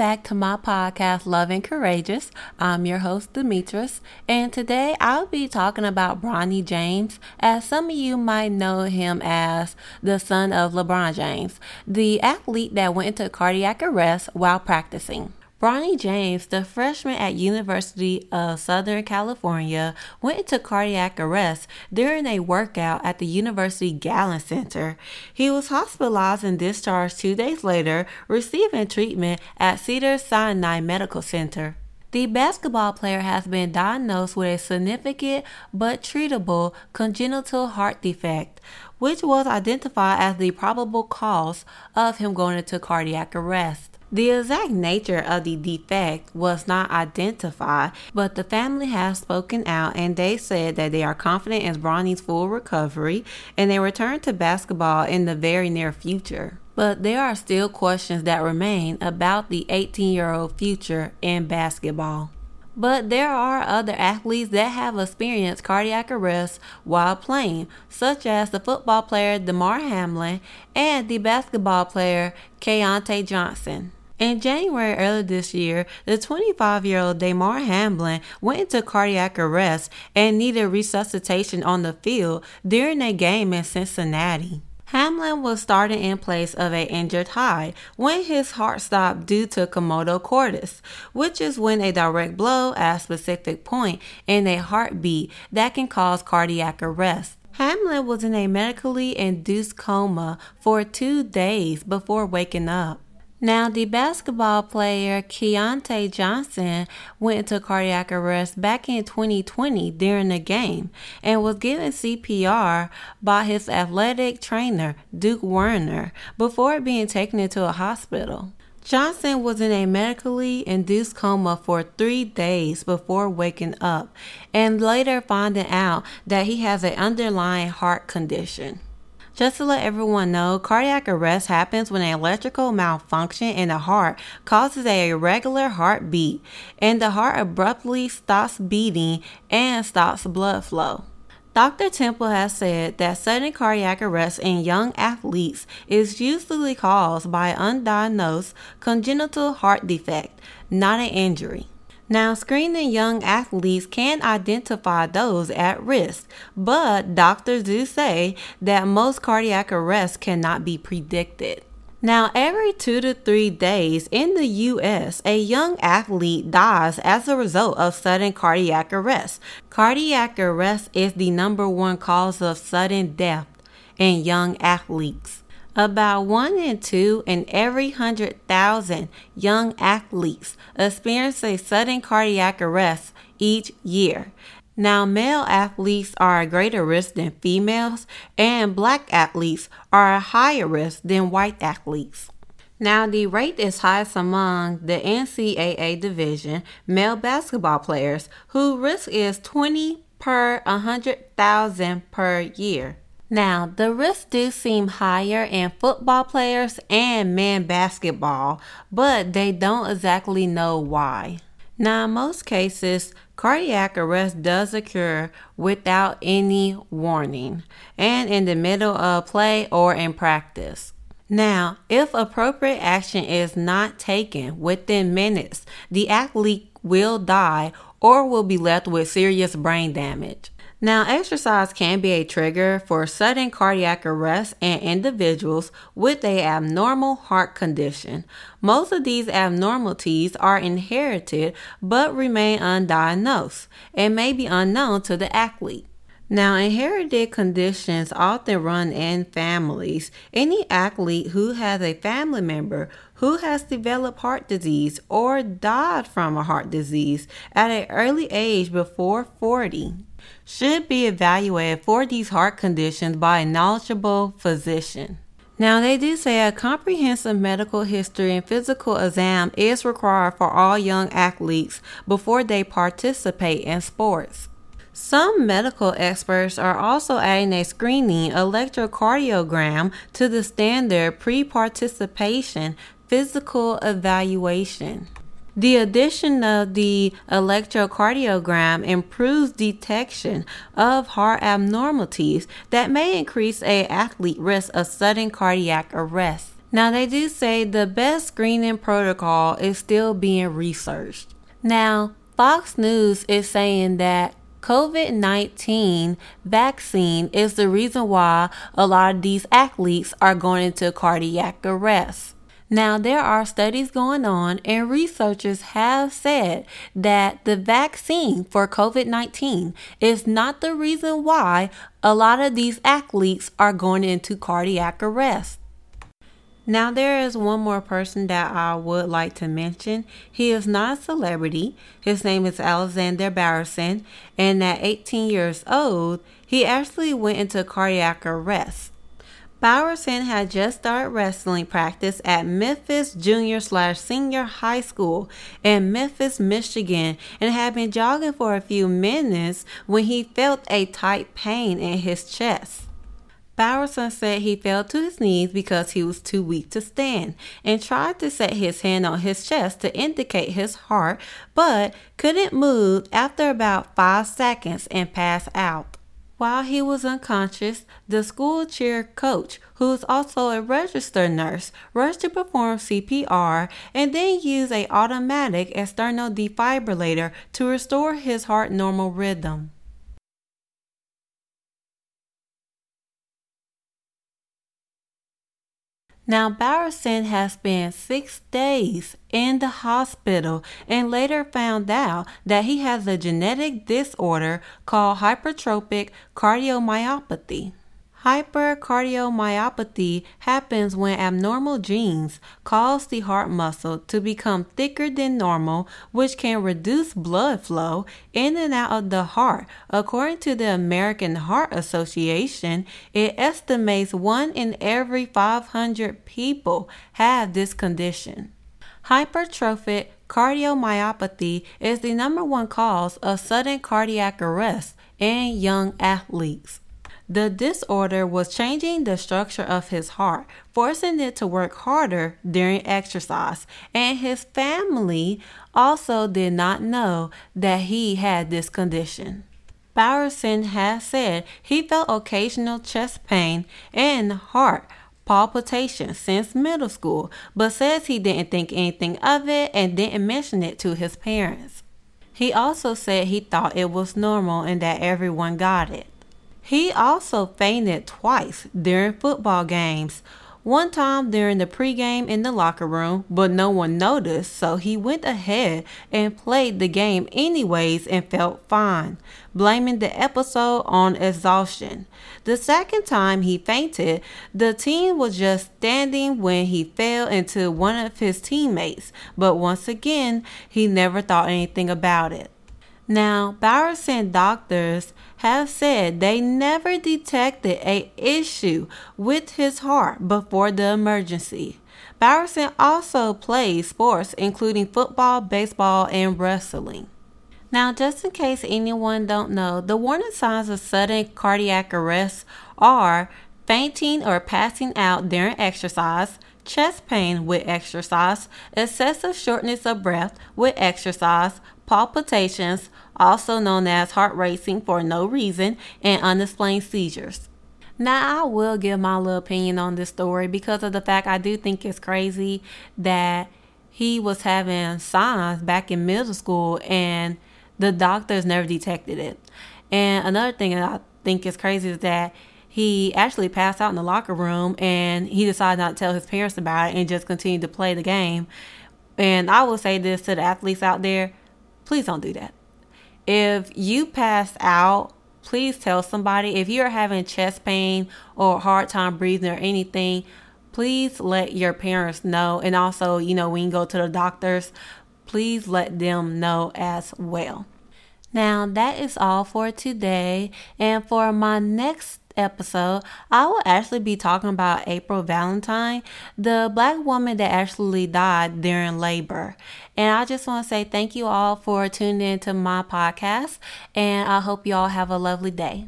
back to my podcast, Love and Courageous. I'm your host, Demetris, and today I'll be talking about Bronny James, as some of you might know him as the son of LeBron James, the athlete that went into cardiac arrest while practicing. Bronny James, the freshman at University of Southern California, went into cardiac arrest during a workout at the University Galen Center. He was hospitalized and discharged two days later, receiving treatment at Cedars-Sinai Medical Center. The basketball player has been diagnosed with a significant but treatable congenital heart defect, which was identified as the probable cause of him going into cardiac arrest. The exact nature of the defect was not identified, but the family has spoken out and they said that they are confident in Bronny's full recovery and they return to basketball in the very near future. But there are still questions that remain about the 18 year old future in basketball. But there are other athletes that have experienced cardiac arrest while playing, such as the football player Damar Hamlin and the basketball player Keyontae Johnson. In January earlier this year, the 25 year old Damar Hamlin went into cardiac arrest and needed resuscitation on the field during a game in Cincinnati. Hamlin was starting in place of an injured Hyde when his heart stopped due to commotio cordis, which is when a direct blow at a specific point in a heartbeat that can cause cardiac arrest. Hamlin was in a medically induced coma for two days before waking up. Now, the basketball player Keyontae Johnson went into cardiac arrest back in 2020 during a game and was given CPR by his athletic trainer, Duke Werner, before being taken into a hospital. Johnson was in a medically induced coma for three days before waking up and later finding out that he has an underlying heart condition. Just to let everyone know, cardiac arrest happens when an electrical malfunction in the heart causes a irregular heartbeat and the heart abruptly stops beating and stops blood flow. Dr. Temple has said that sudden cardiac arrest in young athletes is usually caused by undiagnosed congenital heart defect, not an injury. Now, screening young athletes can identify those at risk, but doctors do say that most cardiac arrests cannot be predicted. Now, every two to three days in the U.S., a young athlete dies as a result of sudden cardiac arrest. Cardiac arrest is the number one cause of sudden death in young athletes. About one in two in every hundred thousand young athletes experience a sudden cardiac arrest each year. Now, male athletes are at greater risk than females, and black athletes are at higher risk than white athletes. Now, the rate is highest among the NCAA division male basketball players, whose risk is 20 per 100,000 per year. Now, the risks do seem higher in football players and men basketball, but they don't exactly know why. Now, in most cases, cardiac arrest does occur without any warning and in the middle of play or in practice. Now, if appropriate action is not taken within minutes, the athlete will die or will be left with serious brain damage. Now, exercise can be a trigger for sudden cardiac arrest in individuals with a abnormal heart condition. Most of these abnormalities are inherited but remain undiagnosed and may be unknown to the athlete. Now, inherited conditions often run in families. Any athlete who has a family member who has developed heart disease or died from a heart disease at an early age before 40 should be evaluated for these heart conditions by a knowledgeable physician. Now, they do say a comprehensive medical history and physical exam is required for all young athletes before they participate in sports. Some medical experts are also adding a screening electrocardiogram to the standard pre participation physical evaluation. The addition of the electrocardiogram improves detection of heart abnormalities that may increase a athlete risk of sudden cardiac arrest. Now, they do say the best screening protocol is still being researched. Now, Fox News is saying that COVID 19 vaccine is the reason why a lot of these athletes are going into cardiac arrest. Now, there are studies going on, and researchers have said that the vaccine for COVID 19 is not the reason why a lot of these athletes are going into cardiac arrest. Now, there is one more person that I would like to mention. He is not a celebrity. His name is Alexander Bowerson, and at 18 years old, he actually went into cardiac arrest. Bowerson had just started wrestling practice at Memphis Junior slash Senior High School in Memphis, Michigan, and had been jogging for a few minutes when he felt a tight pain in his chest. Bowerson said he fell to his knees because he was too weak to stand and tried to set his hand on his chest to indicate his heart, but couldn't move after about five seconds and passed out. While he was unconscious, the school cheer coach, who is also a registered nurse, rushed to perform CPR and then used a automatic external defibrillator to restore his heart normal rhythm. Now, Bowerson has spent six days in the hospital and later found out that he has a genetic disorder called hypertrophic cardiomyopathy. Hypercardiomyopathy happens when abnormal genes cause the heart muscle to become thicker than normal, which can reduce blood flow in and out of the heart. According to the American Heart Association, it estimates one in every 500 people have this condition. Hypertrophic cardiomyopathy is the number one cause of sudden cardiac arrest in young athletes. The disorder was changing the structure of his heart, forcing it to work harder during exercise, and his family also did not know that he had this condition. Bowerson has said he felt occasional chest pain and heart palpitations since middle school, but says he didn't think anything of it and didn't mention it to his parents. He also said he thought it was normal and that everyone got it. He also fainted twice during football games. One time during the pregame in the locker room, but no one noticed, so he went ahead and played the game anyways and felt fine, blaming the episode on exhaustion. The second time he fainted, the team was just standing when he fell into one of his teammates, but once again, he never thought anything about it. Now, Bowerson doctors have said they never detected a issue with his heart before the emergency. Bowerson also plays sports including football, baseball, and wrestling. Now, just in case anyone don't know, the warning signs of sudden cardiac arrest are fainting or passing out during exercise, chest pain with exercise, excessive shortness of breath with exercise, palpitations, also known as heart racing for no reason, and unexplained seizures. Now, I will give my little opinion on this story because of the fact I do think it's crazy that he was having signs back in middle school and the doctors never detected it. And another thing that I think is crazy is that he actually passed out in the locker room and he decided not to tell his parents about it and just continued to play the game. And I will say this to the athletes out there please don't do that. If you pass out, please tell somebody. If you're having chest pain or hard time breathing or anything, please let your parents know. And also, you know, when you go to the doctors, please let them know as well. Now, that is all for today. And for my next episode, I will actually be talking about April Valentine, the black woman that actually died during labor. And I just want to say thank you all for tuning in to my podcast, and I hope you all have a lovely day.